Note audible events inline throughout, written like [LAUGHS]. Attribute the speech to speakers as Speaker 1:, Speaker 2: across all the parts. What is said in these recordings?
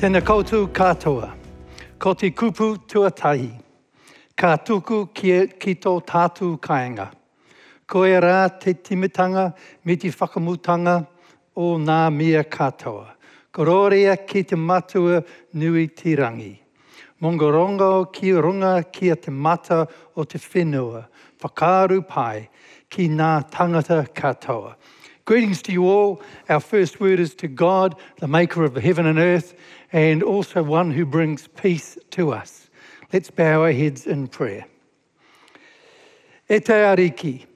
Speaker 1: Tēnā koutou katoa, ko te kupu tuatahi, ka tuku ki, ki tō tātou kāinga. Ko e rā te timitanga me te whakamutanga o nā mea katoa. Ko rōrea ki te matua nui tirangi. Mongorongo ki runga ki a te mata o te whenua, whakaru pai ki nā tangata katoa. Greetings to you all. Our first word is to God, the maker of the heaven and earth, and also one who brings peace to us. Let's bow our heads in prayer. E te ariki,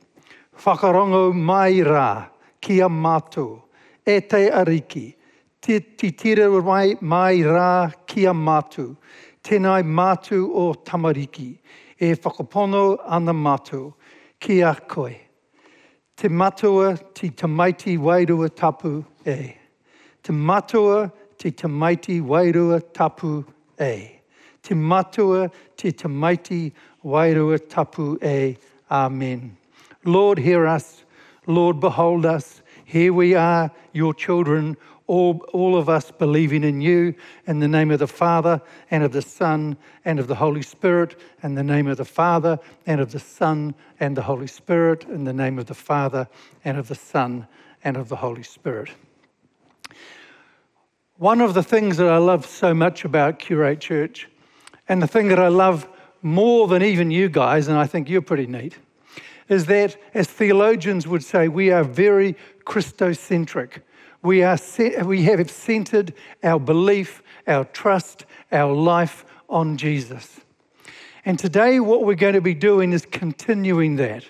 Speaker 1: whakarongo mai rā, ki a mātou. E te ariki, te, tira mai, mai rā, ki a mātou. Tēnai mātou o tamariki, e whakapono ana mātou, a koe. Te matua ti tamaiti wairua tapu e. Te matua ti tamaiti wairua tapu e. Te matua ti tamaiti wairua tapu e. Amen. Lord, hear us. Lord, behold us. Here we are, your children, all, all of us believing in you, in the name of the Father, and of the Son, and of the Holy Spirit, in the name of the Father, and of the Son, and the Holy Spirit, in the name of the Father, and of the Son, and of the Holy Spirit. One of the things that I love so much about Curate Church, and the thing that I love more than even you guys, and I think you're pretty neat, is that, as theologians would say, we are very Christocentric. We, are, we have centered our belief, our trust, our life on Jesus. And today, what we're going to be doing is continuing that.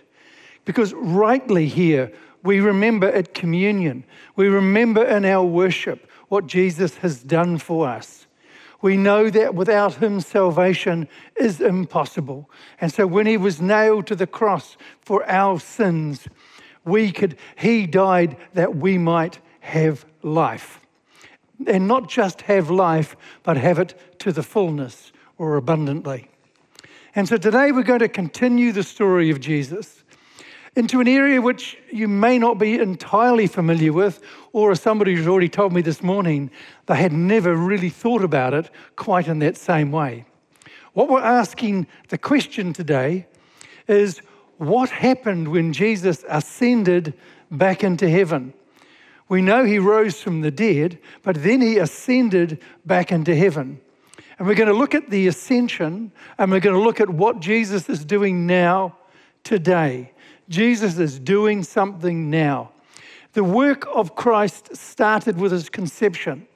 Speaker 1: Because rightly here, we remember at communion, we remember in our worship what Jesus has done for us. We know that without him, salvation is impossible. And so when he was nailed to the cross for our sins, we could, he died that we might have life. And not just have life, but have it to the fullness or abundantly. And so today we're going to continue the story of Jesus into an area which you may not be entirely familiar with, or as somebody who's already told me this morning, they had never really thought about it quite in that same way. What we're asking the question today is what happened when Jesus ascended back into heaven? We know he rose from the dead, but then he ascended back into heaven. And we're going to look at the ascension and we're going to look at what Jesus is doing now, today. Jesus is doing something now. The work of Christ started with his conception.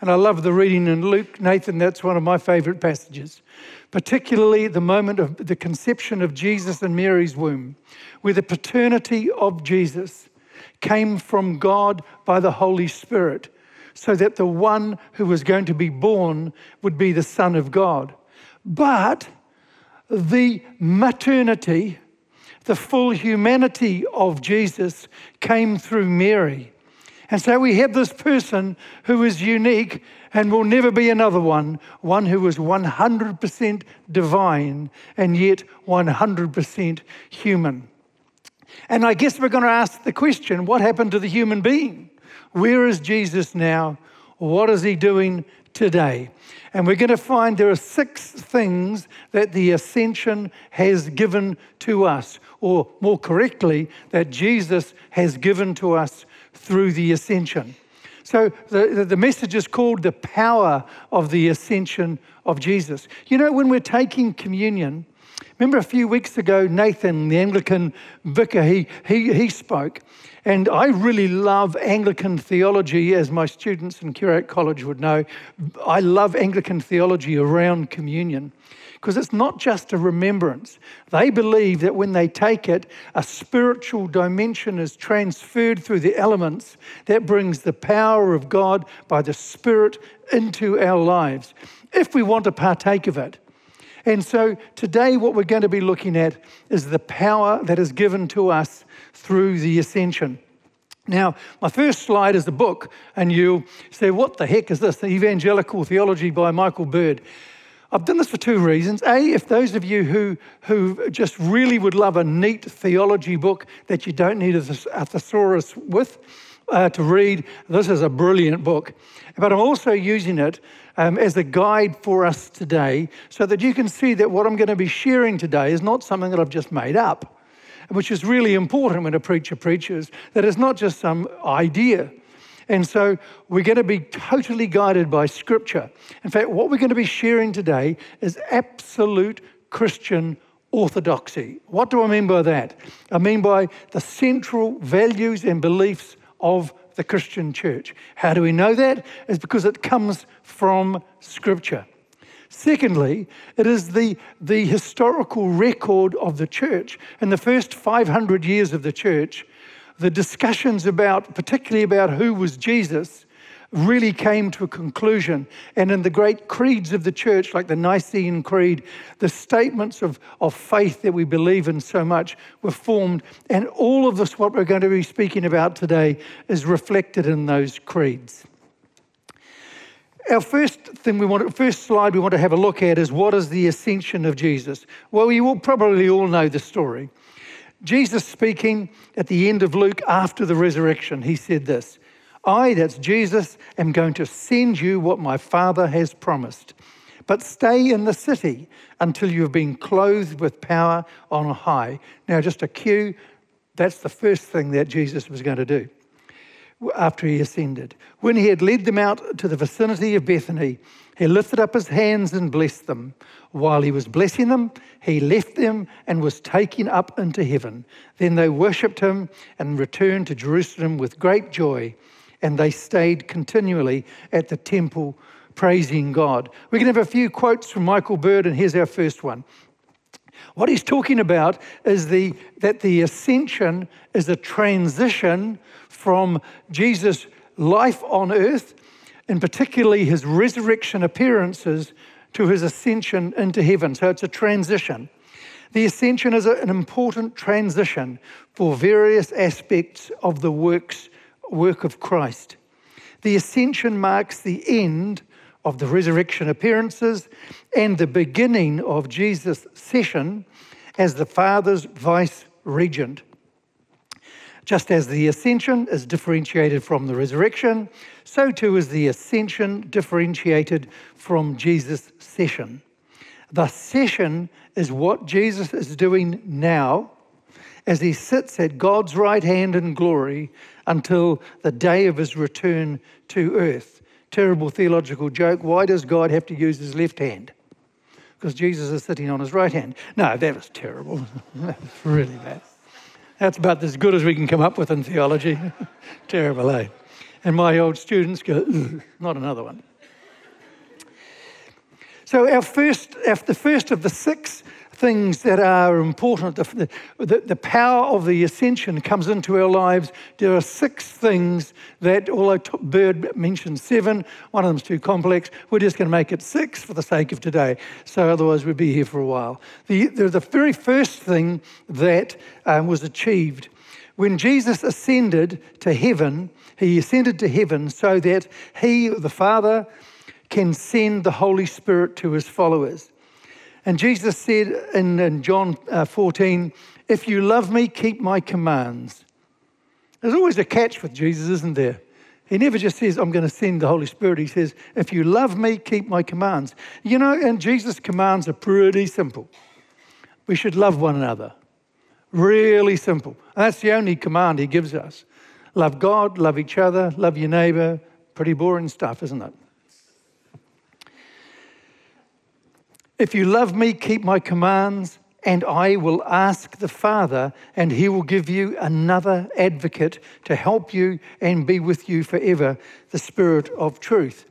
Speaker 1: And I love the reading in Luke. Nathan, that's one of my favorite passages, particularly the moment of the conception of Jesus in Mary's womb, where the paternity of Jesus came from God by the Holy Spirit, so that the one who was going to be born would be the Son of God. But the maternity, the full humanity of Jesus came through Mary. And so we have this person who is unique and will never be another one, one who is 100% divine and yet 100% human. And I guess we're going to ask the question what happened to the human being? Where is Jesus now? What is he doing today? And we're going to find there are six things that the ascension has given to us, or more correctly, that Jesus has given to us through the ascension. So the, the message is called the power of the ascension of Jesus. You know, when we're taking communion, Remember a few weeks ago, Nathan, the Anglican vicar, he, he, he spoke. And I really love Anglican theology, as my students in Curate College would know. I love Anglican theology around communion because it's not just a remembrance. They believe that when they take it, a spiritual dimension is transferred through the elements that brings the power of God by the Spirit into our lives if we want to partake of it. And so today, what we're going to be looking at is the power that is given to us through the ascension. Now, my first slide is the book, and you say, What the heck is this? The Evangelical Theology by Michael Bird. I've done this for two reasons. A, if those of you who, who just really would love a neat theology book that you don't need a, thesaurus with, uh, to read. This is a brilliant book. But I'm also using it um, as a guide for us today so that you can see that what I'm going to be sharing today is not something that I've just made up, which is really important when a preacher preaches, that it's not just some idea. And so we're going to be totally guided by Scripture. In fact, what we're going to be sharing today is absolute Christian orthodoxy. What do I mean by that? I mean by the central values and beliefs of the Christian church. How do we know that? It's because it comes from Scripture. Secondly, it is the, the historical record of the church. In the first 500 years of the church, the discussions about, particularly about who was Jesus, really came to a conclusion. And in the great creeds of the church, like the Nicene Creed, the statements of, of faith that we believe in so much were formed. And all of this, what we're going to be speaking about today, is reflected in those creeds. Our first thing we want, first slide we want to have a look at is what is the ascension of Jesus? Well, you will probably all know the story. Jesus speaking at the end of Luke after the resurrection, he said this I, that's Jesus, am going to send you what my Father has promised. But stay in the city until you have been clothed with power on high. Now, just a cue that's the first thing that Jesus was going to do after he ascended. When he had led them out to the vicinity of Bethany, he lifted up his hands and blessed them. While he was blessing them, he left them and was taken up into heaven. Then they worshipped him and returned to Jerusalem with great joy and they stayed continually at the temple praising God. We can have a few quotes from Michael Bird, and here's our first one. What he's talking about is the, that the ascension is a transition from Jesus' life on earth, and particularly his resurrection appearances, to his ascension into heaven. So it's a transition. The ascension is an important transition for various aspects of the works work of Christ. The ascension marks the end of the resurrection appearances and the beginning of Jesus' session as the Father's vice regent. Just as the ascension is differentiated from the resurrection, so too is the ascension differentiated from Jesus' session. The session is what Jesus is doing now as he sits at God's right hand in glory until the day of his return to earth. Terrible theological joke. Why does God have to use his left hand? Because Jesus is sitting on his right hand. No, that was terrible. [LAUGHS] that was really bad. That's about as good as we can come up with in theology. [LAUGHS] terrible, eh? And my old students go, not another one. So, our first, the first of the six things that are important. The, the, the, power of the ascension comes into our lives. There are six things that, although Bird mentioned seven, one of them's too complex. We're just going to make it six for the sake of today. So otherwise, we'd be here for a while. The, the, the very first thing that um, was achieved when Jesus ascended to heaven, he ascended to heaven so that he, the Father, can send the Holy Spirit to his followers. And Jesus said in, in John uh, 14, If you love me, keep my commands. There's always a catch with Jesus, isn't there? He never just says, I'm going to send the Holy Spirit. He says, If you love me, keep my commands. You know, and Jesus' commands are pretty simple. We should love one another. Really simple. That's the only command he gives us. Love God, love each other, love your neighbor. Pretty boring stuff, isn't it? If you love me, keep my commands, and I will ask the Father, and he will give you another advocate to help you and be with you forever, the Spirit of truth.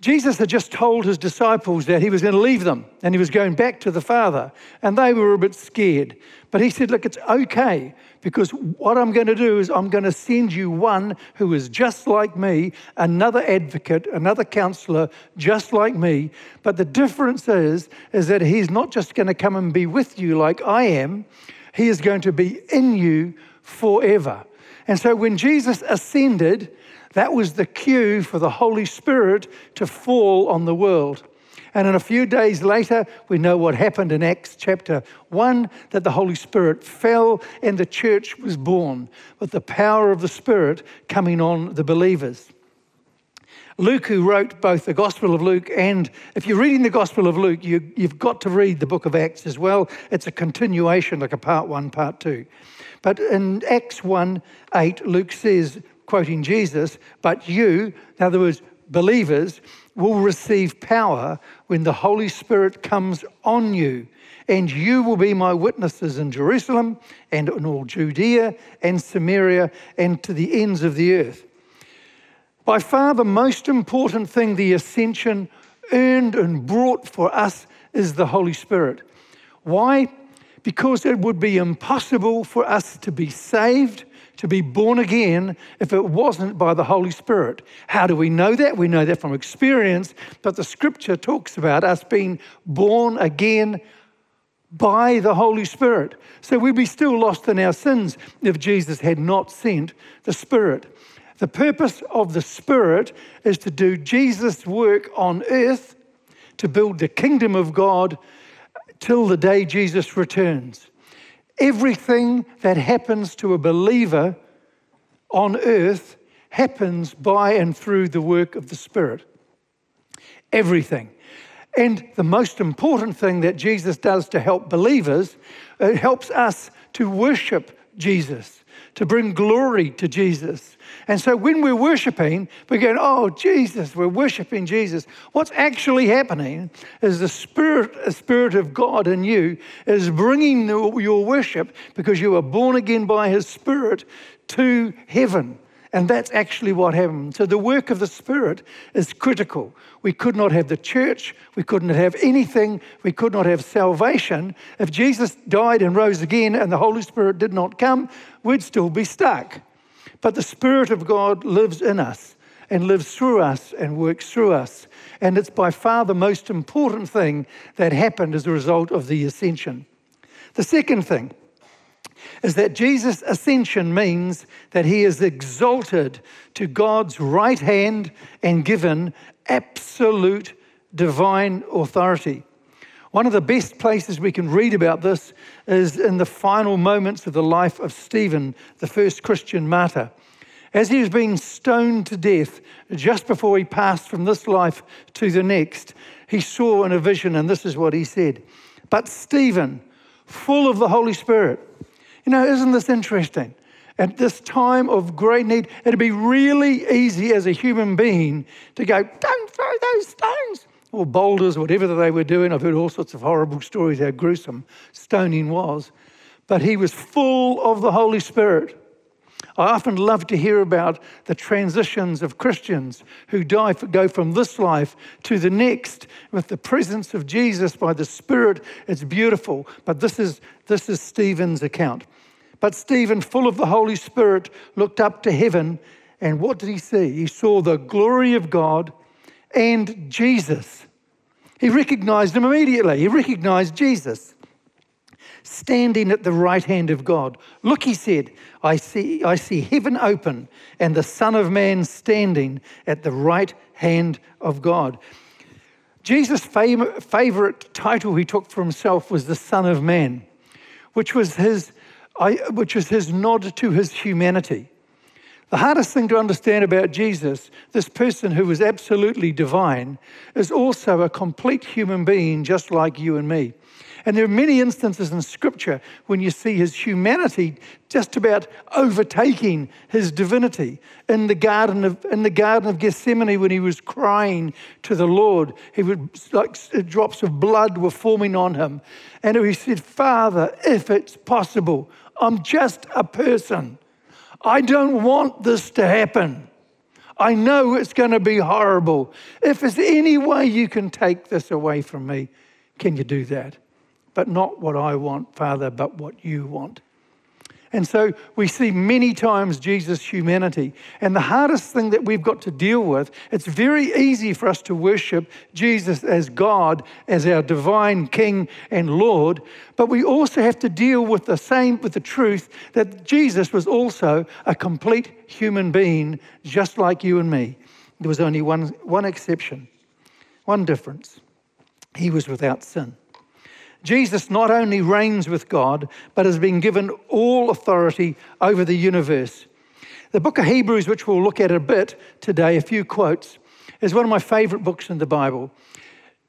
Speaker 1: Jesus had just told his disciples that he was going to leave them and he was going back to the Father, and they were a bit scared. But he said, Look, it's okay because what I'm going to do is I'm going to send you one who is just like me, another advocate, another counselor just like me. But the difference is, is that he's not just going to come and be with you like I am, he is going to be in you forever. And so when Jesus ascended, that was the cue for the Holy Spirit to fall on the world. And in a few days later, we know what happened in Acts chapter 1 that the Holy Spirit fell and the church was born with the power of the Spirit coming on the believers. Luke, who wrote both the Gospel of Luke and, if you're reading the Gospel of Luke, you, have got to read the book of Acts as well. It's a continuation, like a part one, part two. But in Acts 1 8, Luke says, quoting Jesus, but you, in other words, believers, will receive power when the Holy Spirit comes on you. And you will be my witnesses in Jerusalem and in all Judea and Samaria and to the ends of the earth. By far, the most important thing the ascension earned and brought for us is the Holy Spirit. Why? Because it would be impossible for us to be saved, to be born again, if it wasn't by the Holy Spirit. How do we know that? We know that from experience, but the scripture talks about us being born again by the Holy Spirit. So we'd be still lost in our sins if Jesus had not sent the Spirit. The purpose of the Spirit is to do Jesus' work on earth to build the kingdom of God till the day Jesus returns. Everything that happens to a believer on earth happens by and through the work of the Spirit. Everything. And the most important thing that Jesus does to help believers, it helps us to worship Jesus, to bring glory to Jesus, and so when we're worshiping, we're going, oh, Jesus, we're worshiping Jesus. What's actually happening is the Spirit, the Spirit of God in you is bringing the, your worship because you are born again by His Spirit to heaven. And that's actually what happened. So the work of the Spirit is critical. We could not have the church, we couldn't have anything, we could not have salvation. If Jesus died and rose again and the Holy Spirit did not come, we'd still be stuck. But the Spirit of God lives in us and lives through us and works through us. And it's by far the most important thing that happened as a result of the ascension. The second thing is that Jesus' ascension means that he is exalted to God's right hand and given absolute divine authority. One of the best places we can read about this is in the final moments of the life of Stephen, the first Christian martyr. As he was being stoned to death, just before he passed from this life to the next, he saw in a vision, and this is what he said But Stephen, full of the Holy Spirit, you know, isn't this interesting? At this time of great need, it'd be really easy as a human being to go, Don't throw those stones or boulders, whatever they were doing. I've heard all sorts of horrible stories how gruesome stoning was. But he was full of the Holy Spirit. I often love to hear about the transitions of Christians who die go from this life to the next with the presence of Jesus by the Spirit. It's beautiful. But this is, this is Stephen's account. But Stephen, full of the Holy Spirit, looked up to heaven, and what did he see? He saw the glory of God and Jesus. He recognized him immediately. He recognized Jesus standing at the right hand of God. Look, he said, I see, I see heaven open and the Son of Man standing at the right hand of God. Jesus' favorite title he took for himself was the Son of Man, which was his, which was his nod to his humanity. The hardest thing to understand about Jesus, this person who was absolutely divine, is also a complete human being just like you and me. And there are many instances in Scripture when you see his humanity just about overtaking his divinity. In the Garden of, in the Garden of Gethsemane, when he was crying to the Lord, he would, like drops of blood were forming on him. And he said, Father, if it's possible, I'm just a person. I don't want this to happen. I know it's going to be horrible. If there's any way you can take this away from me, can you do that? But not what I want, Father, but what you want. And so we see many times Jesus' humanity. And the hardest thing that we've got to deal with, it's very easy for us to worship Jesus as God, as our divine King and Lord. But we also have to deal with the same, with the truth that Jesus was also a complete human being, just like you and me. There was only one, one exception, one difference. he was without sin. Jesus not only reigns with God, but has been given all authority over the universe. The book of Hebrews, which we'll look at a bit today, a few quotes, is one of my favorite books in the Bible.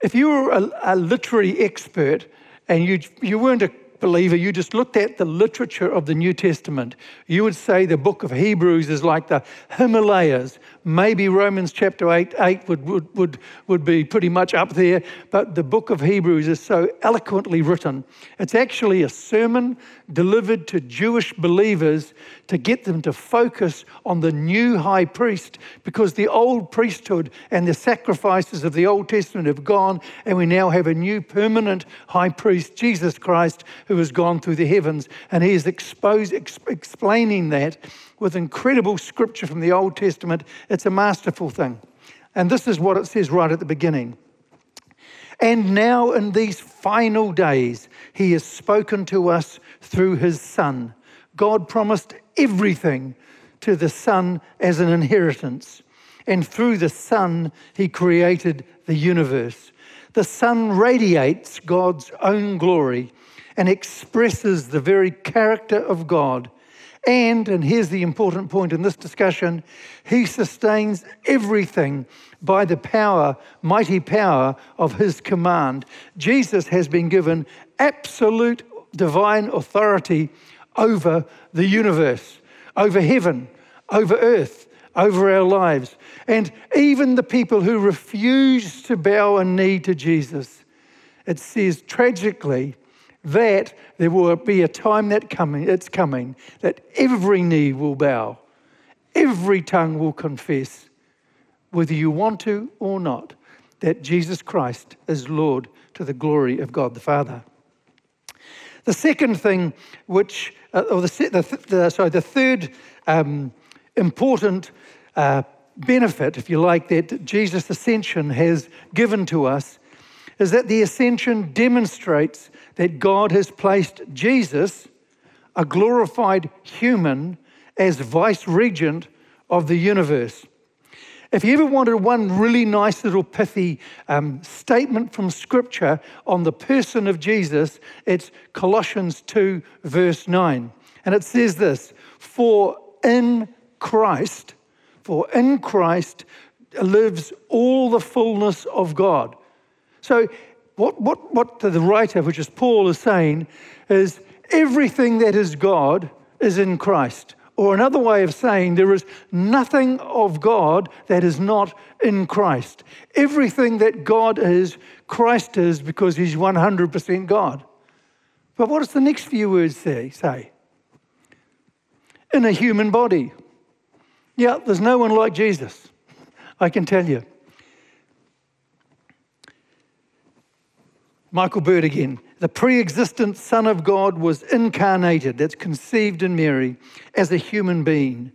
Speaker 1: If you were a, a literary expert and you, you weren't a believer, you just looked at the literature of the New Testament, you would say the book of Hebrews is like the Himalayas. Maybe Romans chapter 8, 8 would, would, would, would be pretty much up there, but the book of Hebrews is so eloquently written. It's actually a sermon delivered to Jewish believers to get them to focus on the new high priest because the old priesthood and the sacrifices of the Old Testament have gone, and we now have a new permanent high priest, Jesus Christ, who has gone through the heavens. And he is exposed, ex- explaining that with incredible scripture from the Old Testament. It's a masterful thing. And this is what it says right at the beginning. And now, in these final days, he has spoken to us through his Son. God promised everything to the Son as an inheritance. And through the Son, he created the universe. The Son radiates God's own glory and expresses the very character of God. And, and here's the important point in this discussion, he sustains everything by the power, mighty power of his command. Jesus has been given absolute divine authority over the universe, over heaven, over earth, over our lives. And even the people who refuse to bow a knee to Jesus, it says tragically that there will be a time that coming, it's coming, that every knee will bow, every tongue will confess whether you want to or not, that Jesus Christ is Lord to the glory of God the Father. The second thing, which, uh, or the, the, the, sorry, the third um, important uh, benefit, if you like, that Jesus' ascension has given to us is that the ascension demonstrates that God has placed Jesus, a glorified human, as vice regent of the universe. If you ever wanted one really nice little pithy um, statement from Scripture on the person of Jesus, it's Colossians 2, verse 9. And it says this For in Christ, for in Christ lives all the fullness of God. So, what, what, what the writer, which is Paul, is saying is everything that is God is in Christ. Or another way of saying, there is nothing of God that is not in Christ. Everything that God is, Christ is because he's 100% God. But what does the next few words say? say? In a human body. Yeah, there's no one like Jesus, I can tell you. Michael Bird again. The pre existent Son of God was incarnated, that's conceived in Mary, as a human being.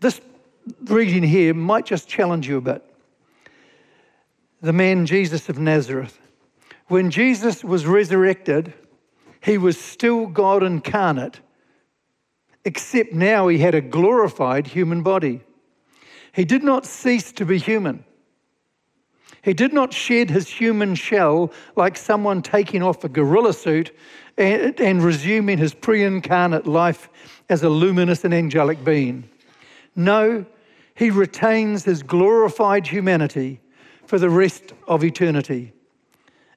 Speaker 1: This reading here might just challenge you a bit. The man Jesus of Nazareth. When Jesus was resurrected, he was still God incarnate, except now he had a glorified human body. He did not cease to be human. He did not shed his human shell like someone taking off a gorilla suit and, and resuming his pre incarnate life as a luminous and angelic being. No, he retains his glorified humanity for the rest of eternity.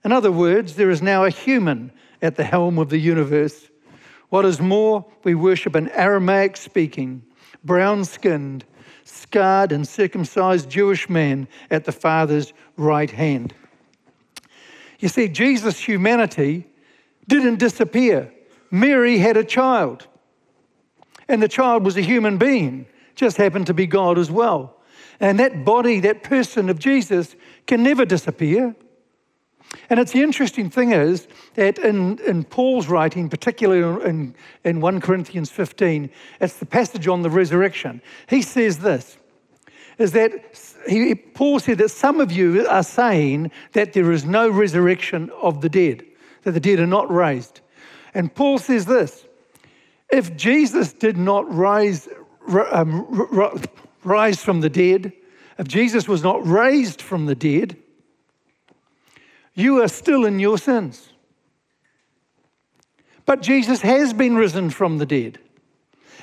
Speaker 1: In other words, there is now a human at the helm of the universe. What is more, we worship an Aramaic speaking, brown skinned, scarred and circumcised Jewish man at the Father's right hand. You see, Jesus' humanity didn't disappear. Mary had a child, and the child was a human being, just happened to be God as well. And that body, that person of Jesus, can never disappear. And it's the interesting thing is that in, in Paul's writing, particularly in, in 1 Corinthians 15, it's the passage on the resurrection. He says this is that he, Paul said that some of you are saying that there is no resurrection of the dead, that the dead are not raised. And Paul says this if Jesus did not rise, um, rise from the dead, if Jesus was not raised from the dead, you are still in your sins. But Jesus has been risen from the dead.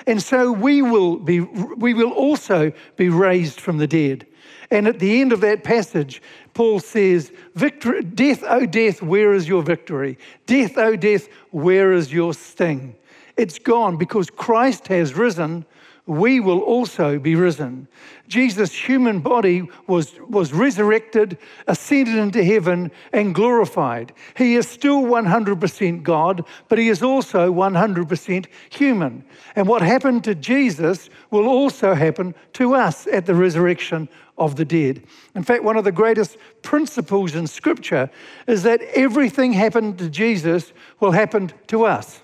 Speaker 1: And so we will, be, we will also be raised from the dead. And at the end of that passage, Paul says, Victory, Death, O death, where is your victory? Death, O death, where is your sting? It's gone because Christ has risen we will also be risen. Jesus' human body was, was resurrected, ascended into heaven, and glorified. He is still 100% God, but he is also 100% human. And what happened to Jesus will also happen to us at the resurrection of the dead. In fact, one of the greatest principles in Scripture is that everything happened to Jesus will happen to us.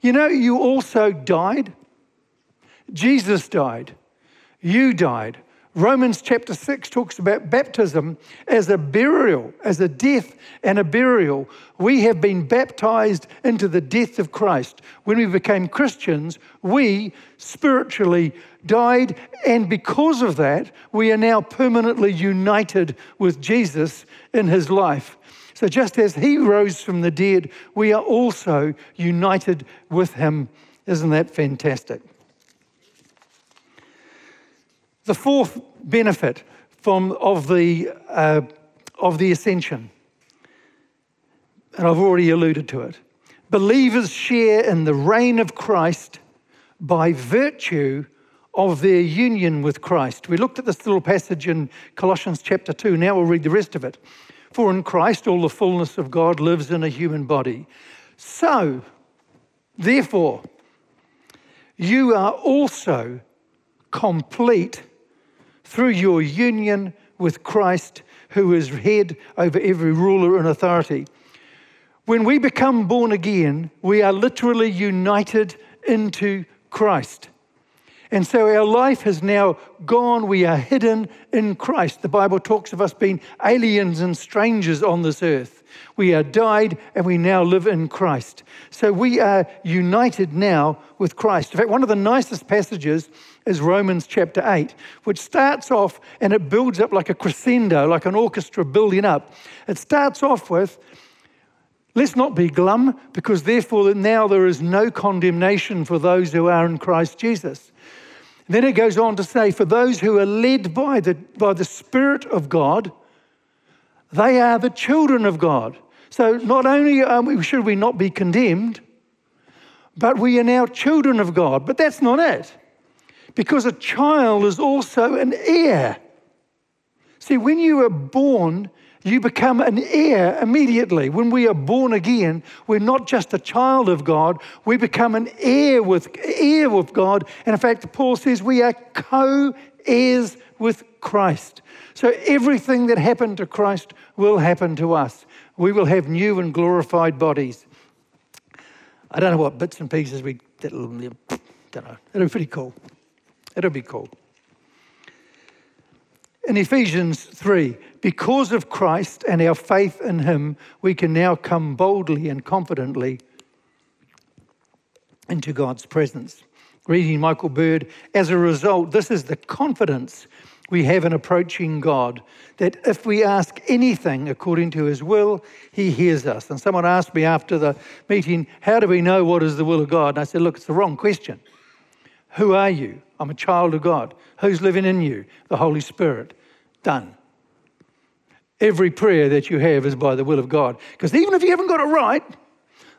Speaker 1: You know, you also died. Jesus died. You died. Romans chapter 6 talks about baptism as a burial, as a death and a burial. We have been baptized into the death of Christ. When we became Christians, we spiritually died, and because of that, we are now permanently united with Jesus in his life. So, just as he rose from the dead, we are also united with him. Isn't that fantastic? The fourth benefit from, of, the, uh, of the ascension, and I've already alluded to it believers share in the reign of Christ by virtue of their union with Christ. We looked at this little passage in Colossians chapter 2. Now we'll read the rest of it. For in Christ all the fullness of God lives in a human body. So, therefore, you are also complete through your union with Christ, who is head over every ruler and authority. When we become born again, we are literally united into Christ. And so our life has now gone. We are hidden in Christ. The Bible talks of us being aliens and strangers on this earth. We are died and we now live in Christ. So we are united now with Christ. In fact, one of the nicest passages is Romans chapter 8, which starts off and it builds up like a crescendo, like an orchestra building up. It starts off with, Let's not be glum, because therefore now there is no condemnation for those who are in Christ Jesus. Then it goes on to say, for those who are led by the, by the Spirit of God, they are the children of God. So not only um, we, should we not be condemned, but we are now children of God. But that's not it. Because a child is also an heir. See, when you are born, you become an heir immediately. When we are born again, we're not just a child of God, we become an heir with heir with God. And in fact, Paul says we are co-heirs with Christ. So everything that happened to Christ will happen to us. We will have new and glorified bodies. I don't know what bits and pieces we that'll, don't know. It'll be pretty cool. It'll be cool. In Ephesians 3, because of Christ and our faith in Him, we can now come boldly and confidently into God's presence. Reading Michael Bird, as a result, this is the confidence we have in approaching God that if we ask anything according to His will, He hears us. And someone asked me after the meeting, How do we know what is the will of God? And I said, Look, it's the wrong question. Who are you? I'm a child of God. Who's living in you? The Holy Spirit. Done. Every prayer that you have is by the will of God. Because even if you haven't got it right,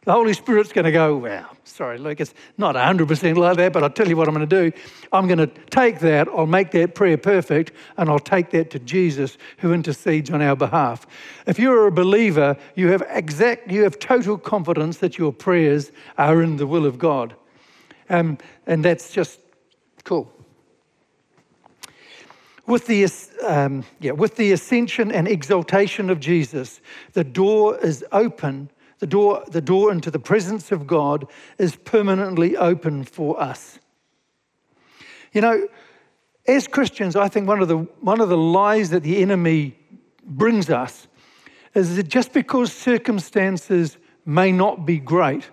Speaker 1: the Holy Spirit's going to go, well, sorry, Luke, it's not 100% like that, but I'll tell you what I'm going to do. I'm going to take that, I'll make that prayer perfect, and I'll take that to Jesus who intercedes on our behalf. If you're a believer, you have exact, you have total confidence that your prayers are in the will of God. Um, and that's just cool. With the, um, yeah, with the ascension and exaltation of Jesus, the door is open. The door, the door into the presence of God is permanently open for us. You know, as Christians, I think one of the, one of the lies that the enemy brings us is that just because circumstances may not be great,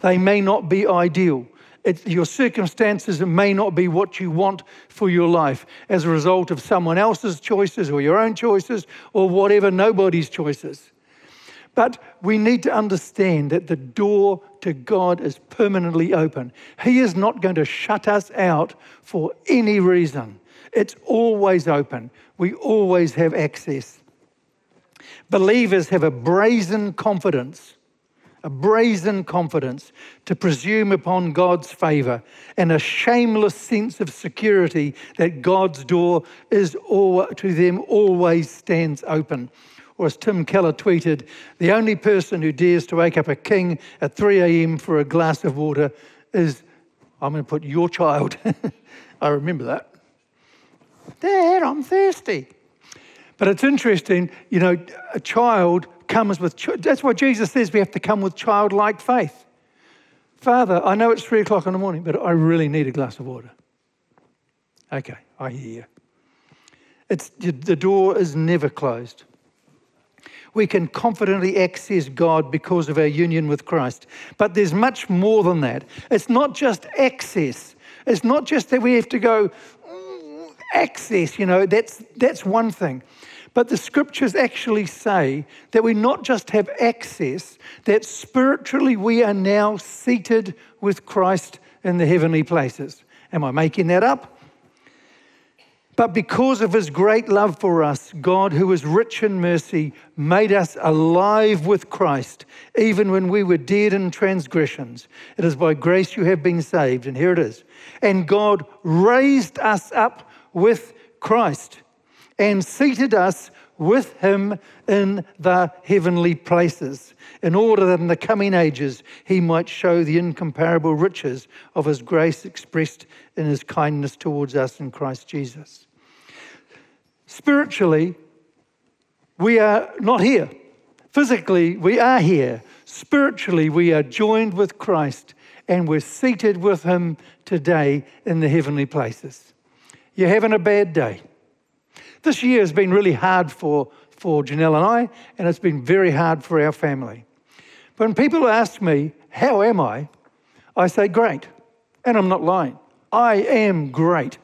Speaker 1: they may not be ideal, it, your circumstances may not be what you want for your life as a result of someone else's choices or your own choices or whatever, nobody's choices. But we need to understand that the door to God is permanently open. He is not going to shut us out for any reason. It's always open. We always have access. Believers have a brazen confidence, a brazen confidence to presume upon God's favor and a shameless sense of security that God's door is all, to them always stands open. Or as Tim Keller tweeted, the only person who dares to wake up a king at 3 a.m. for a glass of water is, I'm going to put your child. [LAUGHS] I remember that. Dad, I'm thirsty. But it's interesting, you know, a child comes with, that's why Jesus says we have to come with childlike faith. Father, I know it's three o'clock in the morning, but I really need a glass of water. Okay, I hear you. It's, the door is never closed we can confidently access God because of our union with Christ. But there's much more than that. It's not just access, it's not just that we have to go mm, access, you know, that's, that's one thing. But the scriptures actually say that we not just have access, that spiritually we are now seated with Christ in the heavenly places. Am I making that up? But because of his great love for us, God, who is rich in mercy, made us alive with Christ, even when we were dead in transgressions. It is by grace you have been saved. And here it is. And God raised us up with Christ and seated us with him in the heavenly places, in order that in the coming ages he might show the incomparable riches of his grace expressed in his kindness towards us in Christ Jesus. Spiritually, we are not here. Physically, we are here. Spiritually, we are joined with Christ and we're seated with Him today in the heavenly places. You're having a bad day. This year has been really hard for, for Janelle and I, and it's been very hard for our family. When people ask me, How am I? I say, Great. And I'm not lying. I am great.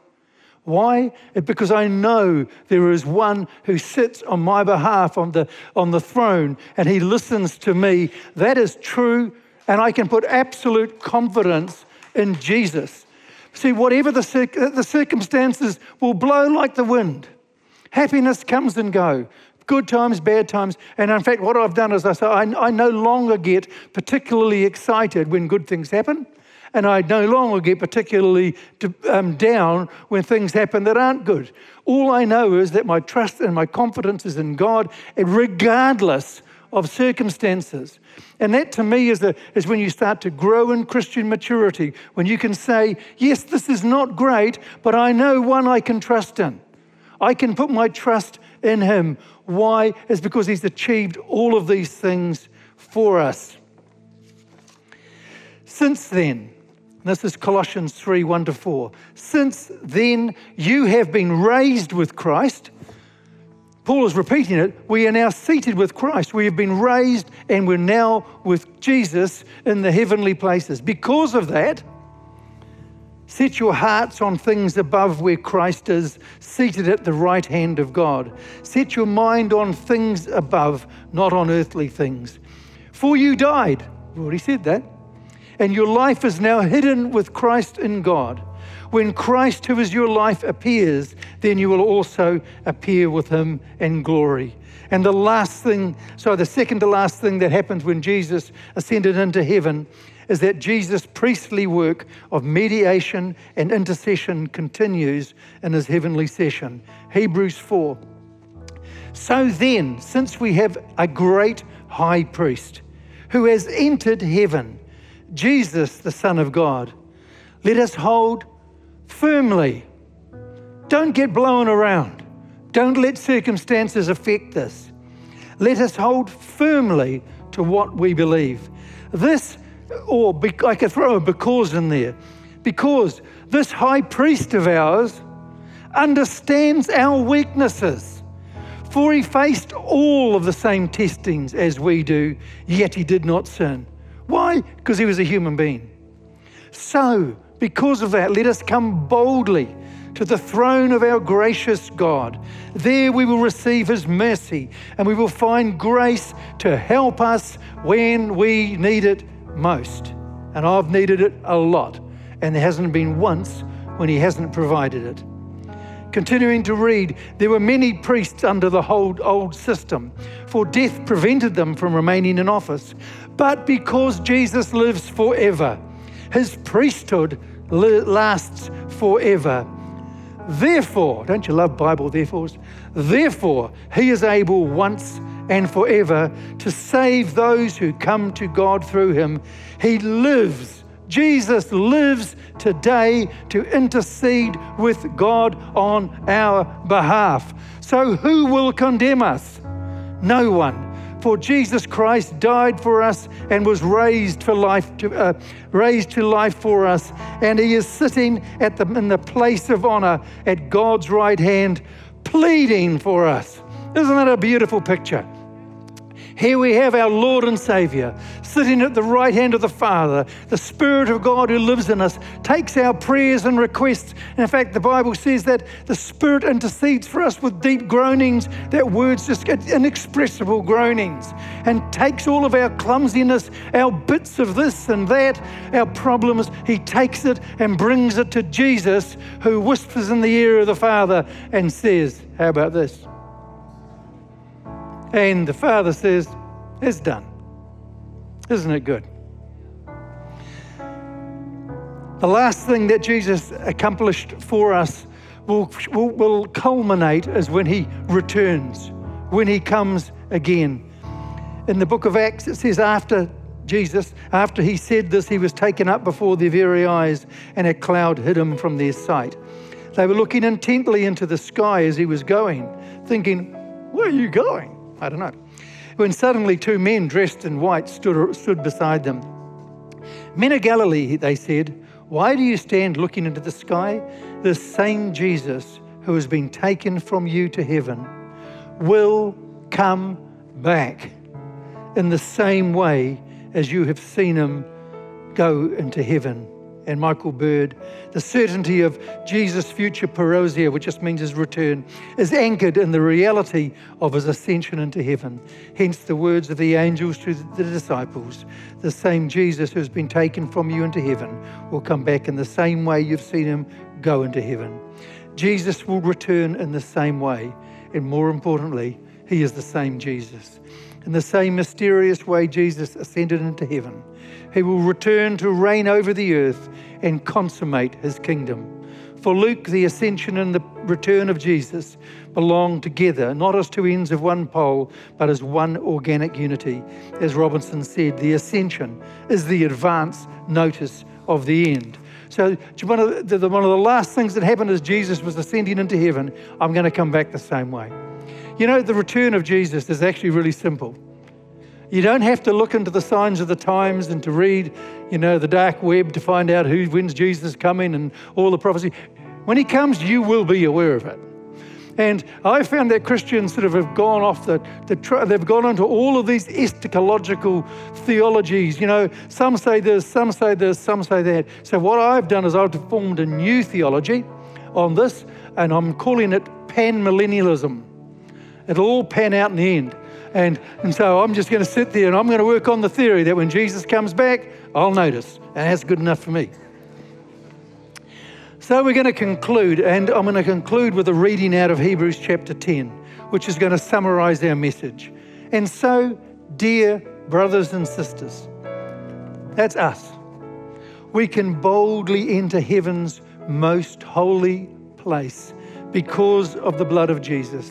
Speaker 1: Why? Because I know there is one who sits on my behalf on the, on the throne and he listens to me. That is true, and I can put absolute confidence in Jesus. See, whatever the, the circumstances will blow like the wind. Happiness comes and go, good times, bad times. And in fact, what I've done is I say, I, I no longer get particularly excited when good things happen and I no longer get particularly um, down when things happen that aren't good. All I know is that my trust and my confidence is in God, regardless of circumstances. And that to me is, the, is when you start to grow in Christian maturity, when you can say, Yes, this is not great, but I know one I can trust in. I can put my trust in Him. Why? Is because He's achieved all of these things for us. Since then, this is Colossians 3 1 to 4. Since then you have been raised with Christ. Paul is repeating it. We are now seated with Christ. We have been raised and we're now with Jesus in the heavenly places. Because of that, set your hearts on things above where Christ is, seated at the right hand of God. Set your mind on things above, not on earthly things. For you died. We've already said that and your life is now hidden with Christ in God. When Christ, who is your life, appears, then you will also appear with him in glory. And the last thing, so the second to last thing that happens when Jesus ascended into heaven is that Jesus' priestly work of mediation and intercession continues in his heavenly session. Hebrews 4. So then, since we have a great high priest who has entered heaven, Jesus, the Son of God. Let us hold firmly. Don't get blown around. Don't let circumstances affect this. Let us hold firmly to what we believe. This, or I could throw a because in there, because this high priest of ours understands our weaknesses. For he faced all of the same testings as we do, yet he did not sin. Why? Because he was a human being. So, because of that, let us come boldly to the throne of our gracious God. There we will receive His mercy and we will find grace to help us when we need it most. And I've needed it a lot, and there hasn't been once when He hasn't provided it. Continuing to read, there were many priests under the old, old system, for death prevented them from remaining in office. But because Jesus lives forever, his priesthood lasts forever. Therefore, don't you love Bible therefores? Therefore, he is able once and forever to save those who come to God through him. He lives. Jesus lives today to intercede with God on our behalf. So, who will condemn us? No one. For Jesus Christ died for us and was raised for life, to, uh, raised to life for us, and He is sitting at the, in the place of honor at God's right hand, pleading for us. Isn't that a beautiful picture? Here we have our Lord and Savior sitting at the right hand of the Father. The Spirit of God who lives in us takes our prayers and requests. And in fact, the Bible says that the Spirit intercedes for us with deep groanings, that words just inexpressible groanings, and takes all of our clumsiness, our bits of this and that, our problems. He takes it and brings it to Jesus, who whispers in the ear of the Father and says, How about this? And the Father says, It's done. Isn't it good? The last thing that Jesus accomplished for us will, will, will culminate as when he returns, when he comes again. In the book of Acts, it says, after Jesus, after he said this, he was taken up before their very eyes, and a cloud hid him from their sight. They were looking intently into the sky as he was going, thinking, Where are you going? I don't know. When suddenly two men dressed in white stood, stood beside them. Men of Galilee, they said, why do you stand looking into the sky? The same Jesus who has been taken from you to heaven will come back in the same way as you have seen him go into heaven and Michael Bird, the certainty of Jesus' future parousia, which just means his return, is anchored in the reality of his ascension into heaven. Hence the words of the angels to the disciples the same Jesus who has been taken from you into heaven will come back in the same way you've seen him go into heaven. Jesus will return in the same way, and more importantly, he is the same Jesus. In the same mysterious way Jesus ascended into heaven, he will return to reign over the earth and consummate his kingdom. For Luke, the ascension and the return of Jesus belong together, not as two ends of one pole, but as one organic unity. As Robinson said, the ascension is the advance notice of the end. So, one of the, one of the last things that happened as Jesus was ascending into heaven, I'm going to come back the same way. You know, the return of Jesus is actually really simple. You don't have to look into the signs of the times and to read, you know, the dark web to find out who when's Jesus coming and all the prophecy. When he comes, you will be aware of it. And I found that Christians sort of have gone off the, the they've gone into all of these eschatological theologies. You know, some say this, some say this, some say that. So what I've done is I've formed a new theology on this, and I'm calling it panmillennialism. It'll all pan out in the end. And, and so I'm just going to sit there and I'm going to work on the theory that when Jesus comes back, I'll notice. And that's good enough for me. So we're going to conclude, and I'm going to conclude with a reading out of Hebrews chapter 10, which is going to summarize our message. And so, dear brothers and sisters, that's us. We can boldly enter heaven's most holy place because of the blood of Jesus.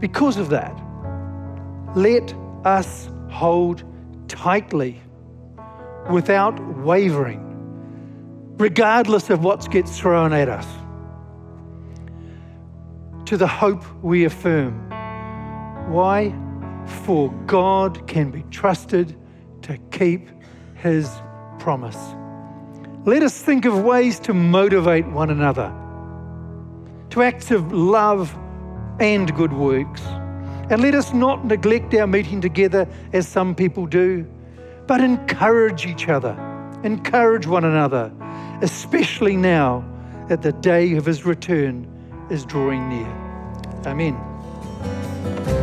Speaker 1: Because of that, let us hold tightly without wavering, regardless of what gets thrown at us. to the hope we affirm. Why? For God can be trusted to keep his promise. Let us think of ways to motivate one another to acts of love and good works. And let us not neglect our meeting together as some people do, but encourage each other, encourage one another, especially now that the day of his return is drawing near. Amen.